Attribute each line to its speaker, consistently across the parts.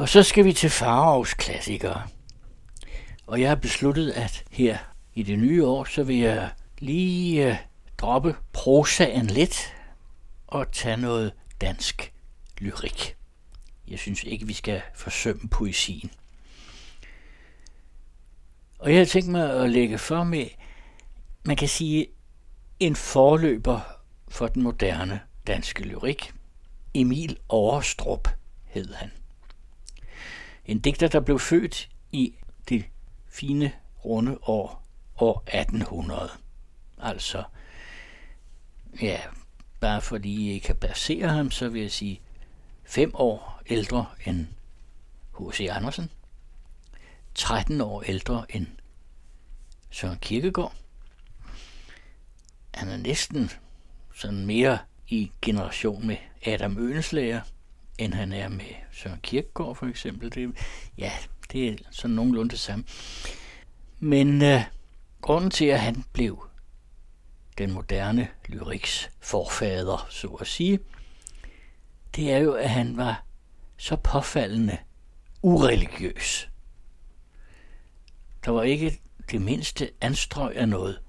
Speaker 1: Og så skal vi til Farovs klassikere. Og jeg har besluttet, at her i det nye år, så vil jeg lige øh, droppe prosaen lidt og tage noget dansk lyrik. Jeg synes ikke, vi skal forsømme poesien. Og jeg har tænkt mig at lægge for med, man kan sige, en forløber for den moderne danske lyrik. Emil Overstrup hed han. En digter, der blev født i det fine runde år, år 1800. Altså, ja, bare fordi I kan basere ham, så vil jeg sige fem år ældre end H.C. Andersen, 13 år ældre end Søren Kierkegaard. Han er næsten sådan mere i generation med Adam Ønslager, end han er med Søren Kierkegaard for eksempel. Det, ja, det er sådan nogenlunde det samme. Men øh, grunden til, at han blev den moderne lyriks forfader, så at sige, det er jo, at han var så påfaldende ureligiøs. Der var ikke det mindste anstrøg af noget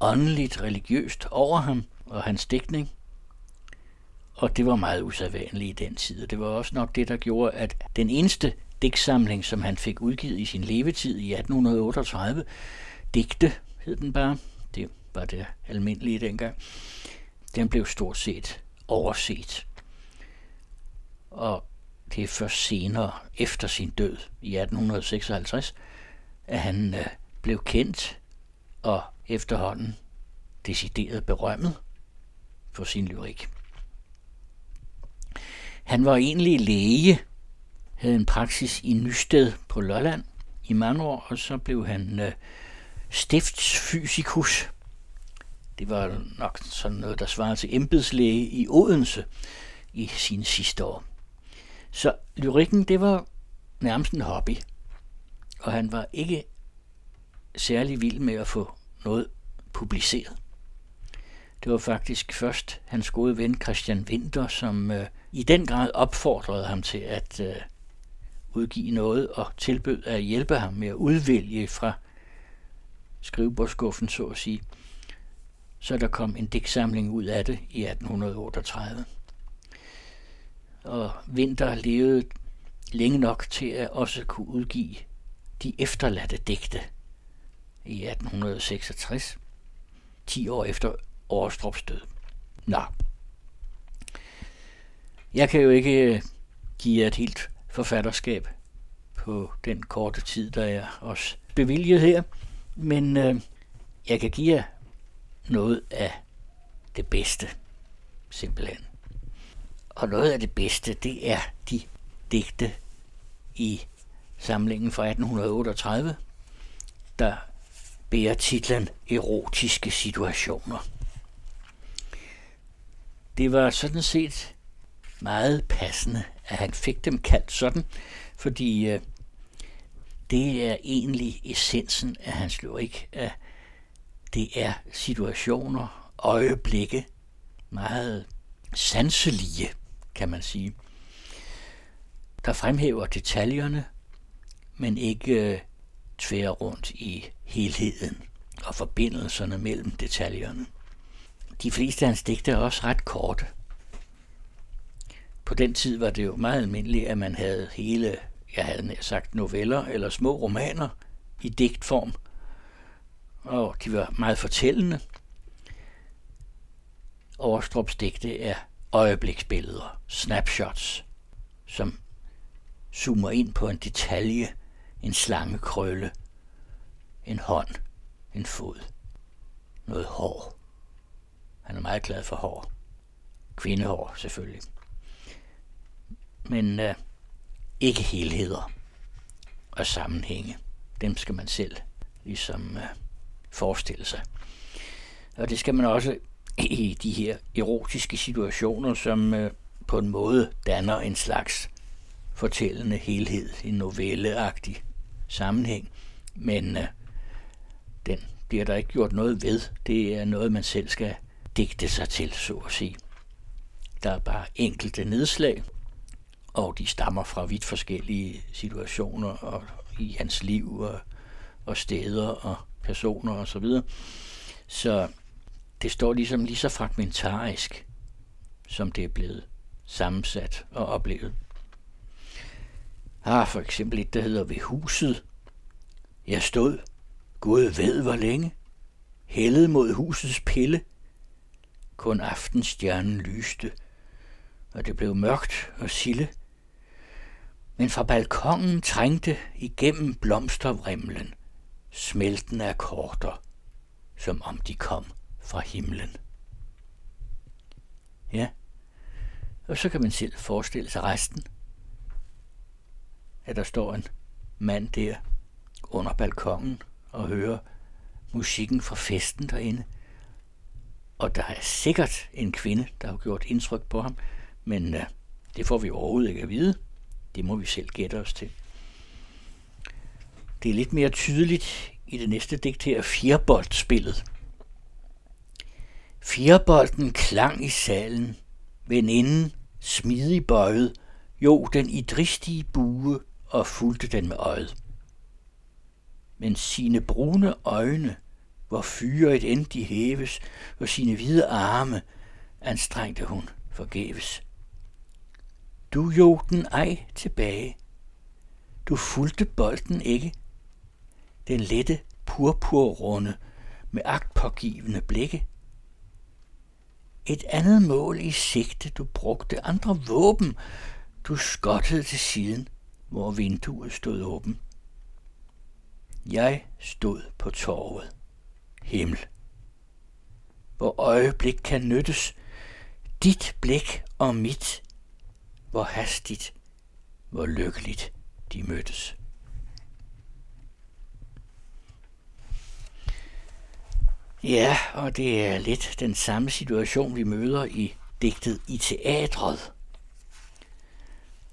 Speaker 1: åndeligt religiøst over ham og hans dækning. Og det var meget usædvanligt i den tid. og Det var også nok det, der gjorde, at den eneste digtsamling, som han fik udgivet i sin levetid i 1838, digte hed den bare, det var det almindelige dengang, den blev stort set overset. Og det er først senere, efter sin død i 1856, at han øh, blev kendt og efterhånden decideret berømmet for sin lyrik. Han var egentlig læge, havde en praksis i Nysted på Lolland i mange år, og så blev han øh, stiftsfysikus. Det var nok sådan noget, der svarede til embedslæge i Odense i sine sidste år. Så lyrikken, det var nærmest en hobby. Og han var ikke særlig vild med at få noget publiceret. Det var faktisk først hans gode ven Christian Winter, som øh, i den grad opfordrede ham til at øh, udgive noget og tilbød at hjælpe ham med at udvælge fra skrivebordskuffen, så at sige. Så der kom en digtsamling ud af det i 1838. Og Winter levede længe nok til at også kunne udgive de efterladte digte i 1866, 10 år efter Årestrups død. Nå. Jeg kan jo ikke øh, give jer et helt forfatterskab på den korte tid, der er også bevilget her, men øh, jeg kan give jer noget af det bedste, simpelthen. Og noget af det bedste, det er de digte i samlingen fra 1838, der bærer titlen Erotiske situationer. Det var sådan set meget passende, at han fik dem kaldt sådan, fordi øh, det er egentlig essensen af hans lyrik, at det er situationer, øjeblikke, meget sanselige, kan man sige, der fremhæver detaljerne, men ikke øh, tværer rundt i helheden og forbindelserne mellem detaljerne. De fleste af hans digte er også ret korte. På den tid var det jo meget almindeligt, at man havde hele, jeg havde sagt noveller eller små romaner i digtform, og de var meget fortællende. Overstrups digte er øjebliksbilleder, snapshots, som zoomer ind på en detalje, en slangekrølle, en hånd, en fod, noget hår. Han er meget glad for hår. Kvindehår selvfølgelig. Men øh, ikke helheder og sammenhænge. Dem skal man selv ligesom øh, forestille sig. Og det skal man også i de her erotiske situationer, som øh, på en måde danner en slags fortællende helhed, en novelleagtig sammenhæng. Men øh, den bliver der ikke gjort noget ved. Det er noget, man selv skal digte sig til, så at sige. Der er bare enkelte nedslag, og de stammer fra vidt forskellige situationer og i hans liv og, og steder og personer og så videre. Så det står ligesom lige så fragmentarisk, som det er blevet sammensat og oplevet. Ah, for eksempel et, der hedder Ved huset. Jeg stod, Gud ved hvor længe, hældet mod husets pille. Kun aftenstjernen lyste, og det blev mørkt og sille. Men fra balkongen trængte igennem blomstervrimlen smeltende akkorder, som om de kom fra himlen. Ja, og så kan man selv forestille sig resten. At der står en mand der under balkongen og hører musikken fra festen derinde. Og der er sikkert en kvinde, der har gjort indtryk på ham, men øh, det får vi overhovedet ikke at vide. Det må vi selv gætte os til. Det er lidt mere tydeligt i det næste digt her, fireboldspillet. Fjerbolden klang i salen, veninden smidig bøjet, jo den i dristige bue og fulgte den med øjet. Men sine brune øjne, hvor fyret end de hæves, og sine hvide arme, anstrengte hun forgæves. Du jo den ej tilbage. Du fulgte bolden ikke. Den lette purpurrunde med agtpågivende blikke. Et andet mål i sigte, du brugte andre våben. Du skottede til siden, hvor vinduet stod åben. Jeg stod på torvet. Himmel. Hvor øjeblik kan nyttes. Dit blik og mit. Hvor hastigt, hvor lykkeligt de mødtes. Ja, og det er lidt den samme situation, vi møder i digtet i teatret.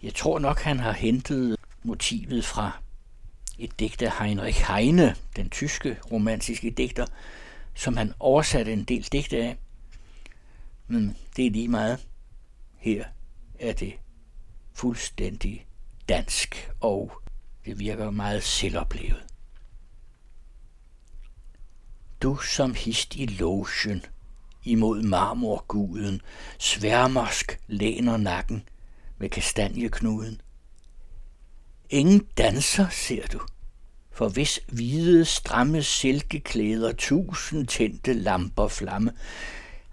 Speaker 1: Jeg tror nok, han har hentet motivet fra et digt af Heinrich Heine, den tyske romantiske digter, som han oversatte en del digte af. Men det er lige meget. Her er det fuldstændig dansk, og det virker meget selvoplevet. Du som hist i logen, imod marmorguden, sværmersk læner nakken med kastanjeknuden. Ingen danser, ser du, for hvis hvide, stramme silkeklæder tusind tændte lamper flamme.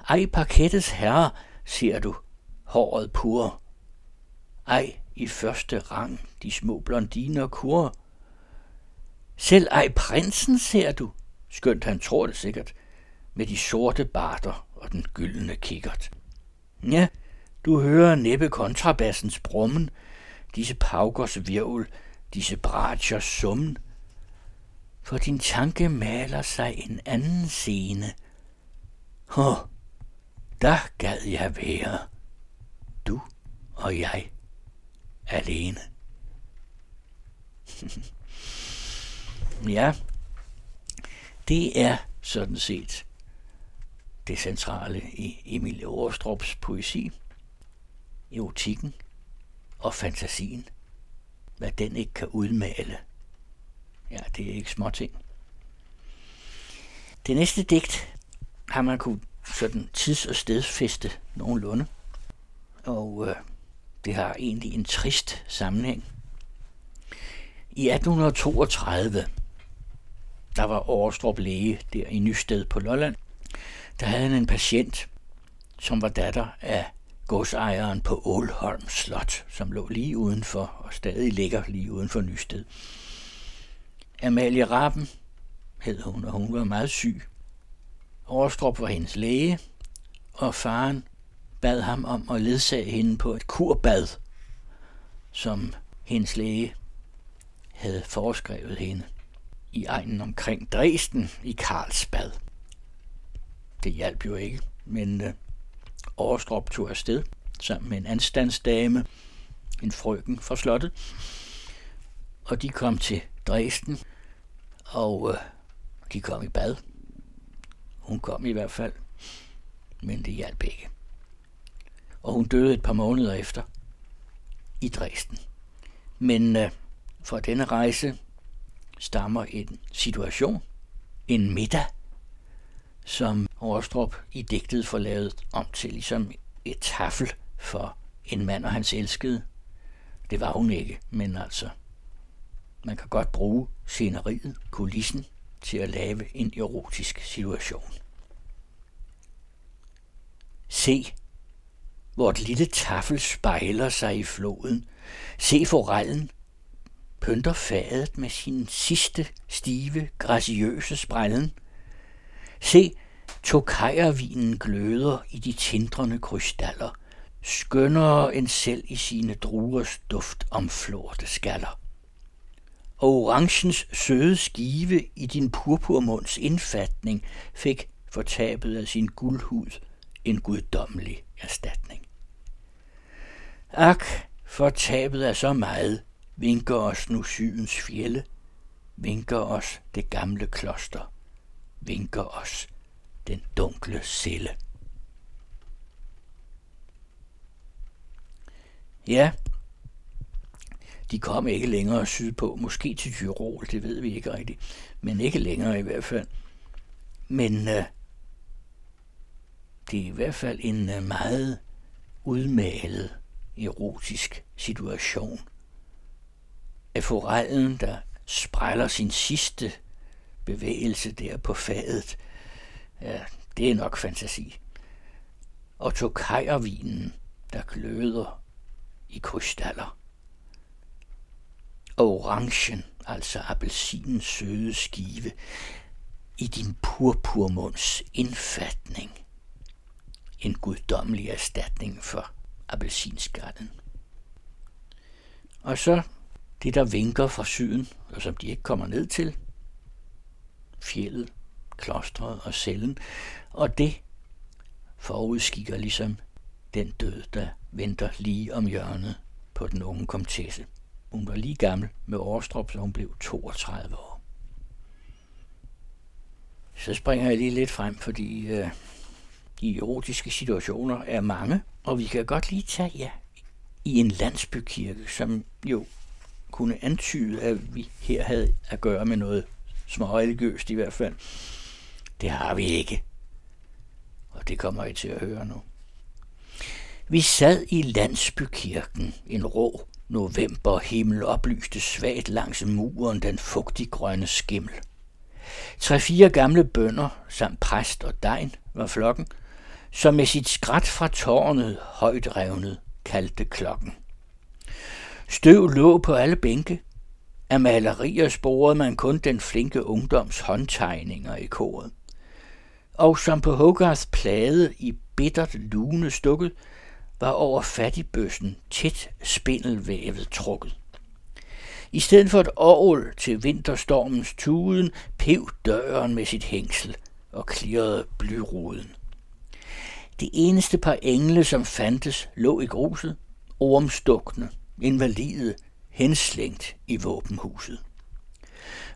Speaker 1: Ej parkettets herre, ser du, håret pur. Ej i første rang de små blondiner kur. Selv ej prinsen ser du, skønt han tror det sikkert, med de sorte barter og den gyldne kikkert. Ja, du hører næppe kontrabassens brummen, disse paukers virvel, disse bratjers summen. For din tanke maler sig en anden scene. Hå, der gad jeg være. Du og jeg alene. ja, det er sådan set det centrale i Emil Aarstrups poesi. Erotikken og fantasien. Hvad den ikke kan udmale. Ja, det er ikke små ting. Det næste digt har man kunne sådan tids- og stedsfeste nogenlunde. Og øh, det har egentlig en trist sammenhæng. I 1832 der var Årestrup læge der i Nysted på Lolland. Der havde han en patient, som var datter af godsejeren på Ålholm Slot, som lå lige udenfor og stadig ligger lige uden for Nysted. Amalie Rappen hed hun, og hun var meget syg. Aarstrup var hendes læge, og faren bad ham om at ledsage hende på et kurbad, som hendes læge havde foreskrevet hende i egnen omkring Dresden i Karlsbad. Det hjalp jo ikke, men øh, tog afsted sammen med en anstandsdame, en frøken fra slottet, og de kom til Dresden, og øh, de kom i bad. Hun kom i hvert fald, men det hjalp ikke. Og hun døde et par måneder efter. i Dresden. Men øh, fra denne rejse stammer en situation, en middag, som Rostrup i digtet får lavet om til ligesom et tafel for en mand og hans elskede. Det var hun ikke, men altså, man kan godt bruge sceneriet, kulissen, til at lave en erotisk situation. Se, hvor et lille tafel spejler sig i floden. Se forellen, pynter fadet med sin sidste, stive, graciøse sprællen. Se, tokajervinen gløder i de tindrende krystaller, skønnere end selv i sine druers duft omflorte skaller. Og orangens søde skive i din purpurmunds indfatning fik fortabet af sin guldhud en guddommelig erstatning. Ak, fortabet af så meget, vinker os nu sydens fjelle, vinker os det gamle kloster, vinker os den dunkle celle. Ja, de kom ikke længere sydpå, måske til Tyrol, det ved vi ikke rigtigt, men ikke længere i hvert fald. Men øh, det er i hvert fald en øh, meget udmalet erotisk situation. At forellen, der spræller sin sidste bevægelse der på fadet, ja, det er nok fantasi. Og tokajervinen, der gløder i krystaller. Og orangen, altså appelsinens søde skive, i din purpurmunds indfatning. En guddommelig erstatning for appelsinskallen. Og så det, der vinker fra syden, og som de ikke kommer ned til. Fjellet, klostret og cellen. Og det forudskikker ligesom den død, der venter lige om hjørnet på den unge komtesse. Hun var lige gammel med Årstrup, så hun blev 32 år. Så springer jeg lige lidt frem, fordi øh, de erotiske situationer er mange, og vi kan godt lige tage ja, i en landsbykirke, som jo kunne antyde, at vi her havde at gøre med noget småreligiøst i hvert fald. Det har vi ikke. Og det kommer I til at høre nu. Vi sad i landsbykirken en rå novemberhimmel oplyste svagt langs muren den fugtige grønne skimmel. Tre-fire gamle bønder samt præst og degn var flokken, som med sit skrat fra tårnet højt revnet kaldte klokken. Støv lå på alle bænke. Af malerier sporede man kun den flinke ungdoms håndtegninger i koret. Og som på Hogarths plade i bittert lune stukket, var over fattigbøssen tæt spindelvævet trukket. I stedet for et orgel til vinterstormens tuden, pev døren med sit hængsel og klirrede blyruden. Det eneste par engle, som fandtes, lå i gruset, ormstukne, invalide, henslængt i våbenhuset.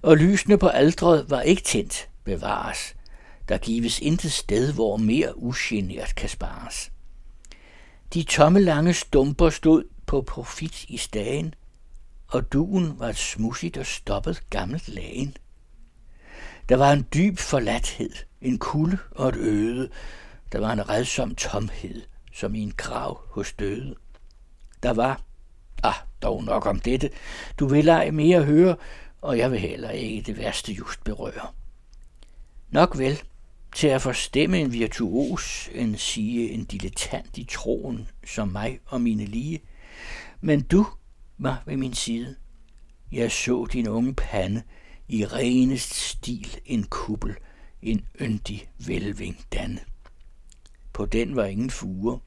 Speaker 1: Og lysene på aldret var ikke tændt, bevares. Der gives intet sted, hvor mere ugenert kan spares. De tomme lange stumper stod på profit i stagen, og duen var et smudsigt og stoppet gammelt lagen. Der var en dyb forladthed, en kulde og et øde. Der var en redsom tomhed, som i en grav hos døde. Der var, ah, dog nok om dette, du vil ej mere høre, og jeg vil heller ikke det værste just berøre. Nok vel, til at forstemme en virtuos, en sige en dilettant i troen, som mig og mine lige. Men du var ved min side. Jeg så din unge pande i renest stil en kuppel, en yndig velving danne. På den var ingen fure.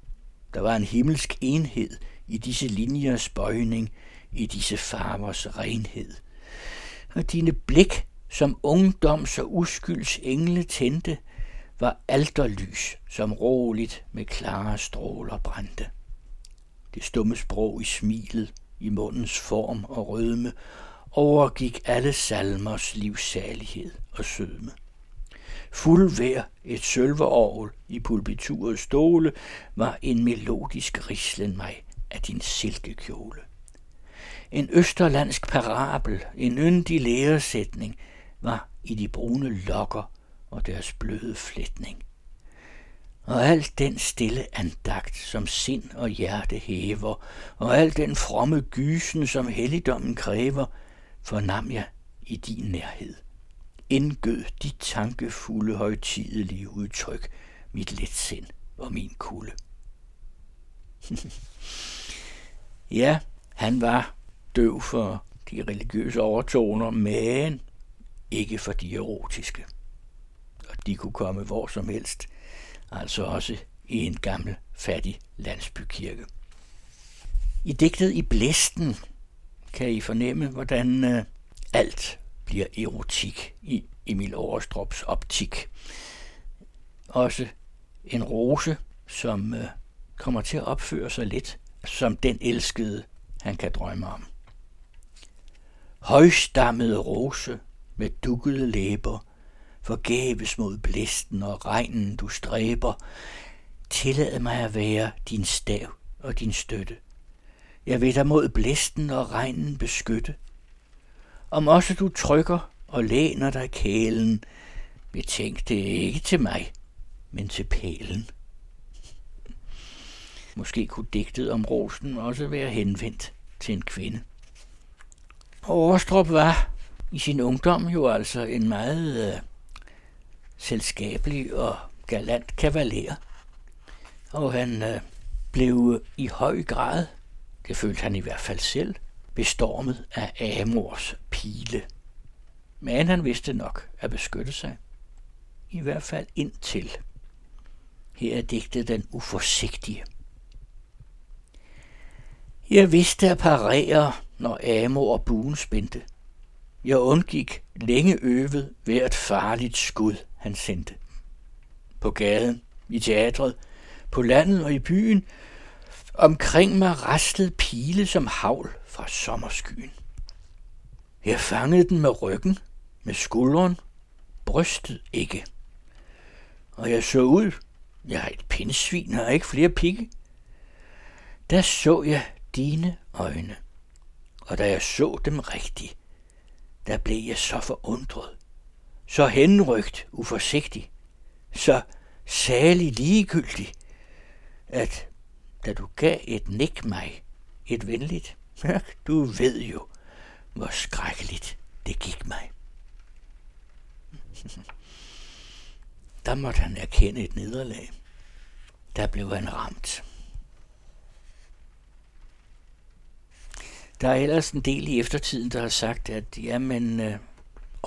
Speaker 1: Der var en himmelsk enhed i disse linjers bøjning, i disse farvers renhed. Og dine blik, som ungdoms og uskylds engle tændte, var alterlys, som roligt med klare stråler brændte. Det stumme sprog i smilet, i mundens form og rødme, overgik alle salmers livsalighed og sødme. Fuld vær et sølveorgel i pulpiturets stole var en melodisk rislen mig af din silkekjole. En østerlandsk parabel, en yndig læresætning, var i de brune lokker og deres bløde flætning. Og al den stille andagt, som sind og hjerte hæver, og al den fromme gysen, som helligdommen kræver, fornam jeg i din nærhed. Indgød de tankefulde højtidelige udtryk, mit let sind og min kulde. ja, han var døv for de religiøse overtoner, men ikke for de erotiske. De kunne komme hvor som helst, altså også i en gammel, fattig landsbykirke. I digtet i Blæsten kan I fornemme, hvordan øh, alt bliver erotik i Emil Overstrops optik. Også en rose, som øh, kommer til at opføre sig lidt som den elskede, han kan drømme om. Højstammede rose med dukkede læber, forgæves mod blæsten og regnen du stræber, tillad mig at være din stav og din støtte. Jeg vil dig mod blæsten og regnen beskytte. Om også du trykker og læner dig kælen, betænk det ikke til mig, men til pælen. Måske kunne digtet om rosen også være henvendt til en kvinde. Overstrup var i sin ungdom jo altså en meget øh, selskabelig og galant kavaler. Og han øh, blev øh, i høj grad, det følte han i hvert fald selv, bestormet af Amors pile. Men han vidste nok at beskytte sig. I hvert fald indtil. Her er digtet den uforsigtige. Jeg vidste at parere, når Amor og buen spændte. Jeg undgik længe øvet hvert farligt skud, han sendte. På gaden, i teatret, på landet og i byen, omkring mig rastlede pile som havl fra sommerskyen. Jeg fangede den med ryggen, med skulderen, brystet ikke. Og jeg så ud, jeg har et pindsvin og ikke flere pigge. Der så jeg dine øjne, og da jeg så dem rigtigt, der blev jeg så forundret, så henrygt uforsigtig, så særlig ligegyldig, at da du gav et nik mig, et venligt, du ved jo, hvor skrækkeligt det gik mig. Der måtte han erkende et nederlag. Der blev han ramt. Der er ellers en del i eftertiden, der har sagt, at jamen, øh,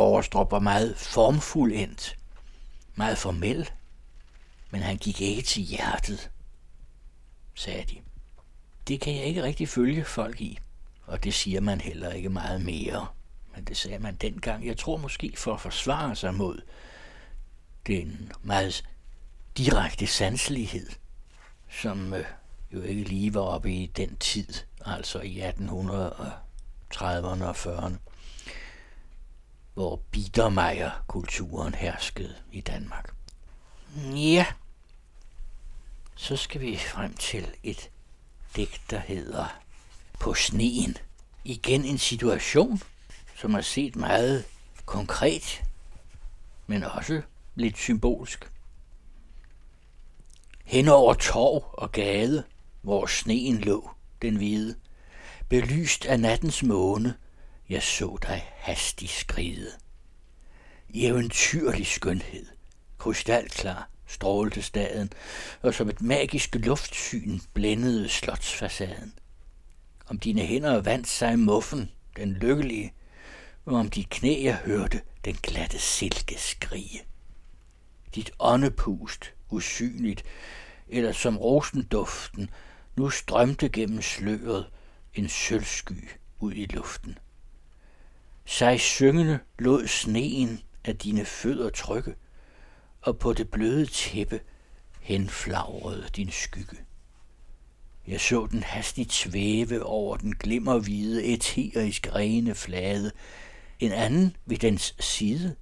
Speaker 1: Overstrup var meget formfuldendt, meget formel, men han gik ikke til hjertet, sagde de. Det kan jeg ikke rigtig følge folk i, og det siger man heller ikke meget mere. Men det sagde man dengang, jeg tror måske for at forsvare sig mod den meget direkte sanselighed, som øh, jo ikke lige var oppe i den tid, altså i 1830'erne og 40'erne, hvor Biedermeier-kulturen herskede i Danmark. Ja, så skal vi frem til et digt, der hedder På sneen. Igen en situation, som er set meget konkret, men også lidt symbolsk. Hen over torv og gade, hvor sneen lå, den hvide, belyst af nattens måne, jeg så dig hastig skride. I eventyrlig skønhed, krystalklar, strålte staden, og som et magisk luftsyn blændede slotsfacaden. Om dine hænder vandt sig muffen, den lykkelige, og om dit knæ jeg hørte den glatte silke skrige. Dit åndepust, usynligt, eller som rosenduften, nu strømte gennem sløret en sølvsky ud i luften. Sig syngende lod sneen af dine fødder trykke, og på det bløde tæppe henflagrede din skygge. Jeg så den hastigt svæve over den glimmerhvide eterisk rene flade, en anden ved dens side.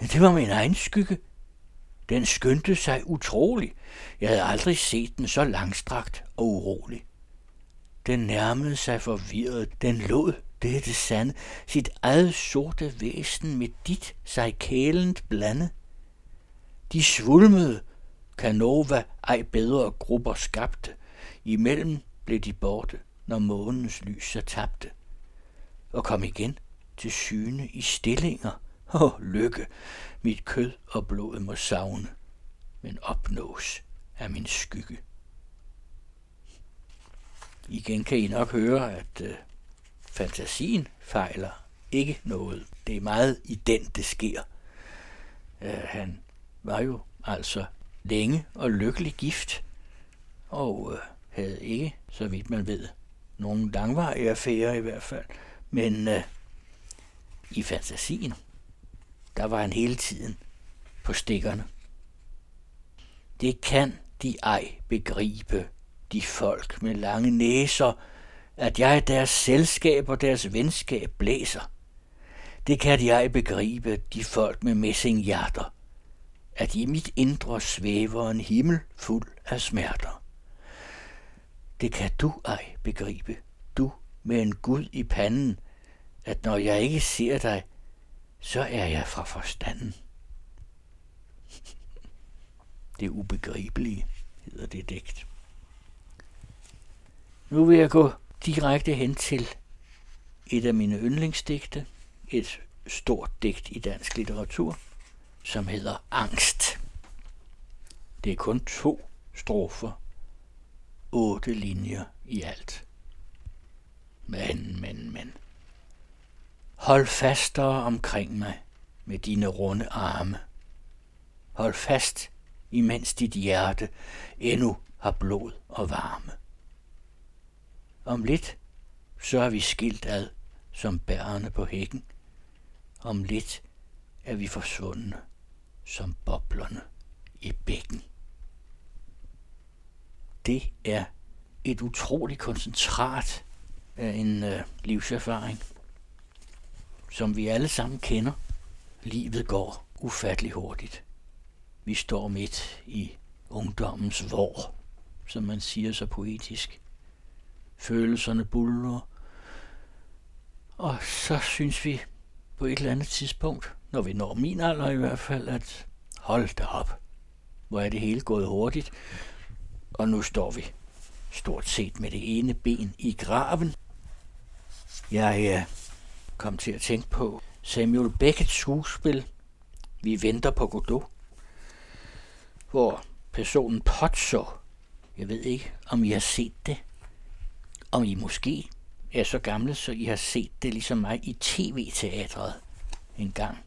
Speaker 1: Det var min egen skygge. Den skyndte sig utrolig. Jeg havde aldrig set den så langstrakt og urolig. Den nærmede sig forvirret. Den lod, det er det sande, sit eget sorte væsen med dit sig kælent blande. De svulmede, Canova ej bedre grupper skabte. Imellem blev de borte, når månens lys er tabte. Og kom igen til syne i stillinger. Åh, oh, lykke, mit kød og blod må savne, men opnås af min skygge. Igen kan I nok høre, at øh, fantasien fejler ikke noget. Det er meget i den, det sker. Øh, han var jo altså længe og lykkelig gift, og øh, havde ikke, så vidt man ved, nogen langvarige affærer i hvert fald. Men øh, i fantasien, der var han hele tiden på stikkerne. Det kan de ej begribe, de folk med lange næser, at jeg deres selskab og deres venskab blæser. Det kan jeg begribe, de folk med messinghjerter, at i mit indre svæver en himmel fuld af smerter. Det kan du ej begribe, du med en Gud i panden, at når jeg ikke ser dig, så er jeg fra forstanden. Det ubegribelige hedder det digt. Nu vil jeg gå direkte hen til et af mine yndlingsdigte, et stort digt i dansk litteratur, som hedder Angst. Det er kun to strofer, otte linjer i alt. Men, men, men. Hold fastere omkring mig med dine runde arme. Hold fast, imens dit hjerte endnu har blod og varme. Om lidt, så er vi skilt ad som bærerne på hækken. Om lidt er vi forsvundne som boblerne i bækken. Det er et utroligt koncentrat af en øh, livserfaring, som vi alle sammen kender. Livet går ufattelig hurtigt. Vi står midt i ungdommens vor, som man siger så poetisk. Følelserne buller. Og så synes vi på et eller andet tidspunkt, når vi når min alder i hvert fald, at hold da op, hvor er det hele gået hurtigt. Og nu står vi stort set med det ene ben i graven. Jeg er kom til at tænke på Samuel Beckets skuespil Vi venter på Godot, hvor personen Potso, jeg ved ikke, om I har set det, om I måske er så gamle, så I har set det ligesom mig i tv-teatret en gang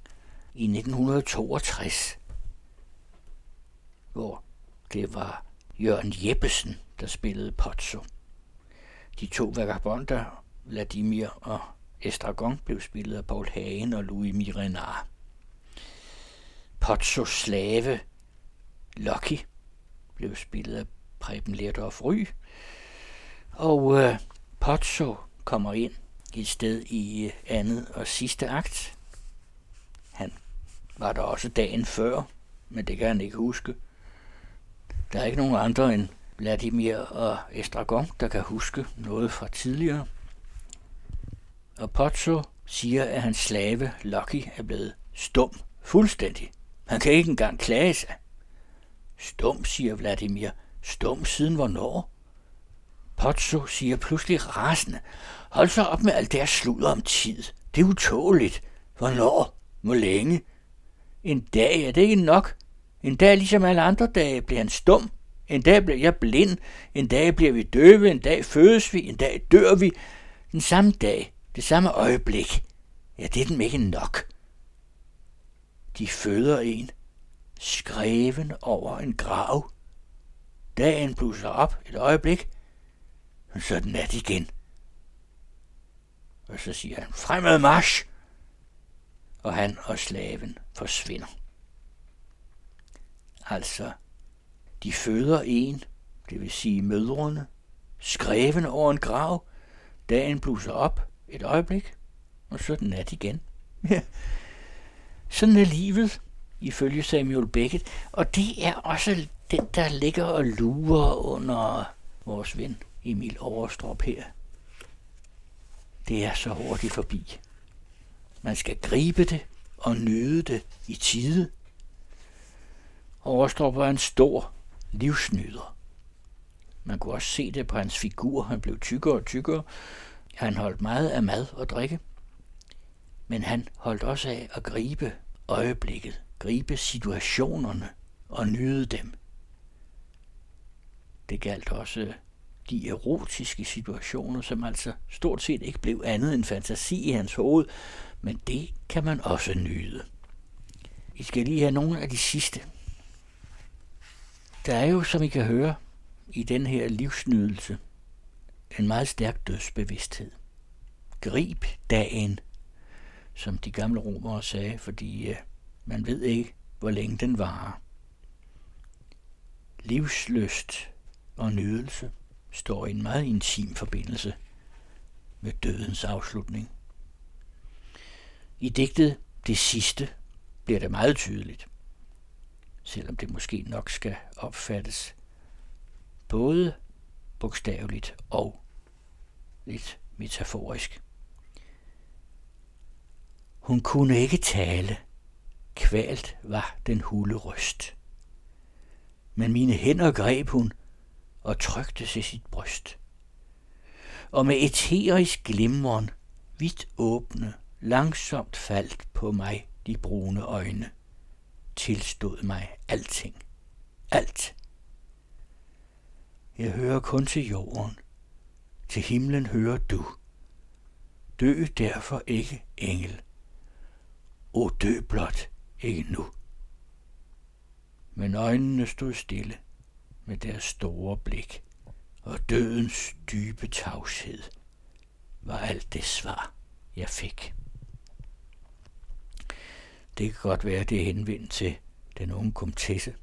Speaker 1: i 1962, hvor det var Jørgen Jeppesen, der spillede Pozzo. De to vagabonder, Vladimir og Estragon, blev spillet af Paul Hagen og Louis Mirenard. Pozzo's slave, Lucky, blev spillet af Preben Lerdorf Ry, og øh, Pozzo kommer ind et sted i øh, andet og sidste akt. Han var der også dagen før, men det kan han ikke huske. Der er ikke nogen andre end Vladimir og Estragon, der kan huske noget fra tidligere. Og Pozzo siger, at hans slave Lucky er blevet stum fuldstændig. Han kan ikke engang klage sig. Stum, siger Vladimir. Stum siden hvornår? Potso siger pludselig rasende. Hold så op med alt det sludder om tid. Det er utåligt. Hvornår? Hvor længe? En dag er det ikke nok. En dag ligesom alle andre dage bliver han stum. En dag bliver jeg blind. En dag bliver vi døve. En dag fødes vi. En dag dør vi. Den samme dag. Det samme øjeblik. Ja, det er den ikke nok. De føder en. Skreven over en grav. Dagen blusser op et øjeblik – så den nat igen. Og så siger han, fremad marsch! Og han og slaven forsvinder. Altså, de føder en, det vil sige mødrene, skreven over en grav, dagen blusser op et øjeblik, og så den nat igen. Ja. Sådan er livet, ifølge Samuel Beckett, og det er også den, der ligger og lurer under vores ven Emil Overstrup her. Det er så hurtigt forbi. Man skal gribe det og nyde det i tide. Overstrup var en stor livsnyder. Man kunne også se det på hans figur. Han blev tykkere og tykkere. Han holdt meget af mad og drikke. Men han holdt også af at gribe øjeblikket, gribe situationerne og nyde dem. Det galt også de erotiske situationer, som altså stort set ikke blev andet end fantasi i hans hoved, men det kan man også nyde. I skal lige have nogle af de sidste. Der er jo, som I kan høre, i den her livsnydelse en meget stærk dødsbevidsthed. Grib dagen, som de gamle romere sagde, fordi øh, man ved ikke, hvor længe den varer. Livsløst og nydelse står i en meget intim forbindelse med dødens afslutning. I digtet Det sidste bliver det meget tydeligt, selvom det måske nok skal opfattes både bogstaveligt og lidt metaforisk. Hun kunne ikke tale. Kvalt var den hule røst. Men mine hænder greb hun og trykte til sit bryst. Og med eterisk glimmeren, vidt åbne, langsomt faldt på mig de brune øjne, tilstod mig alting. Alt. Jeg hører kun til jorden. Til himlen hører du. Dø derfor ikke, engel. O dø blot ikke nu. Men øjnene stod stille med deres store blik, og dødens dybe tavshed var alt det svar, jeg fik. Det kan godt være, det er henvendt til den unge komtesse,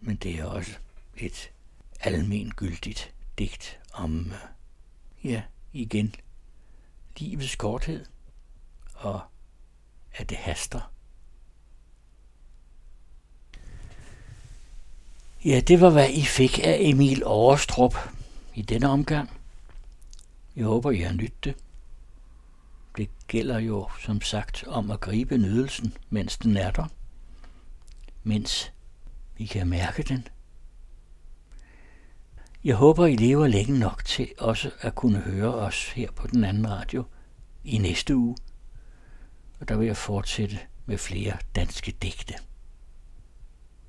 Speaker 1: men det er også et almengyldigt digt om, øh, ja, igen, livets korthed, og at det haster. Ja, det var, hvad I fik af Emil Overstrup i denne omgang. Jeg håber, I har nydt det. Det gælder jo, som sagt, om at gribe nydelsen, mens den er der. Mens vi kan mærke den. Jeg håber, I lever længe nok til også at kunne høre os her på den anden radio i næste uge. Og der vil jeg fortsætte med flere danske digte.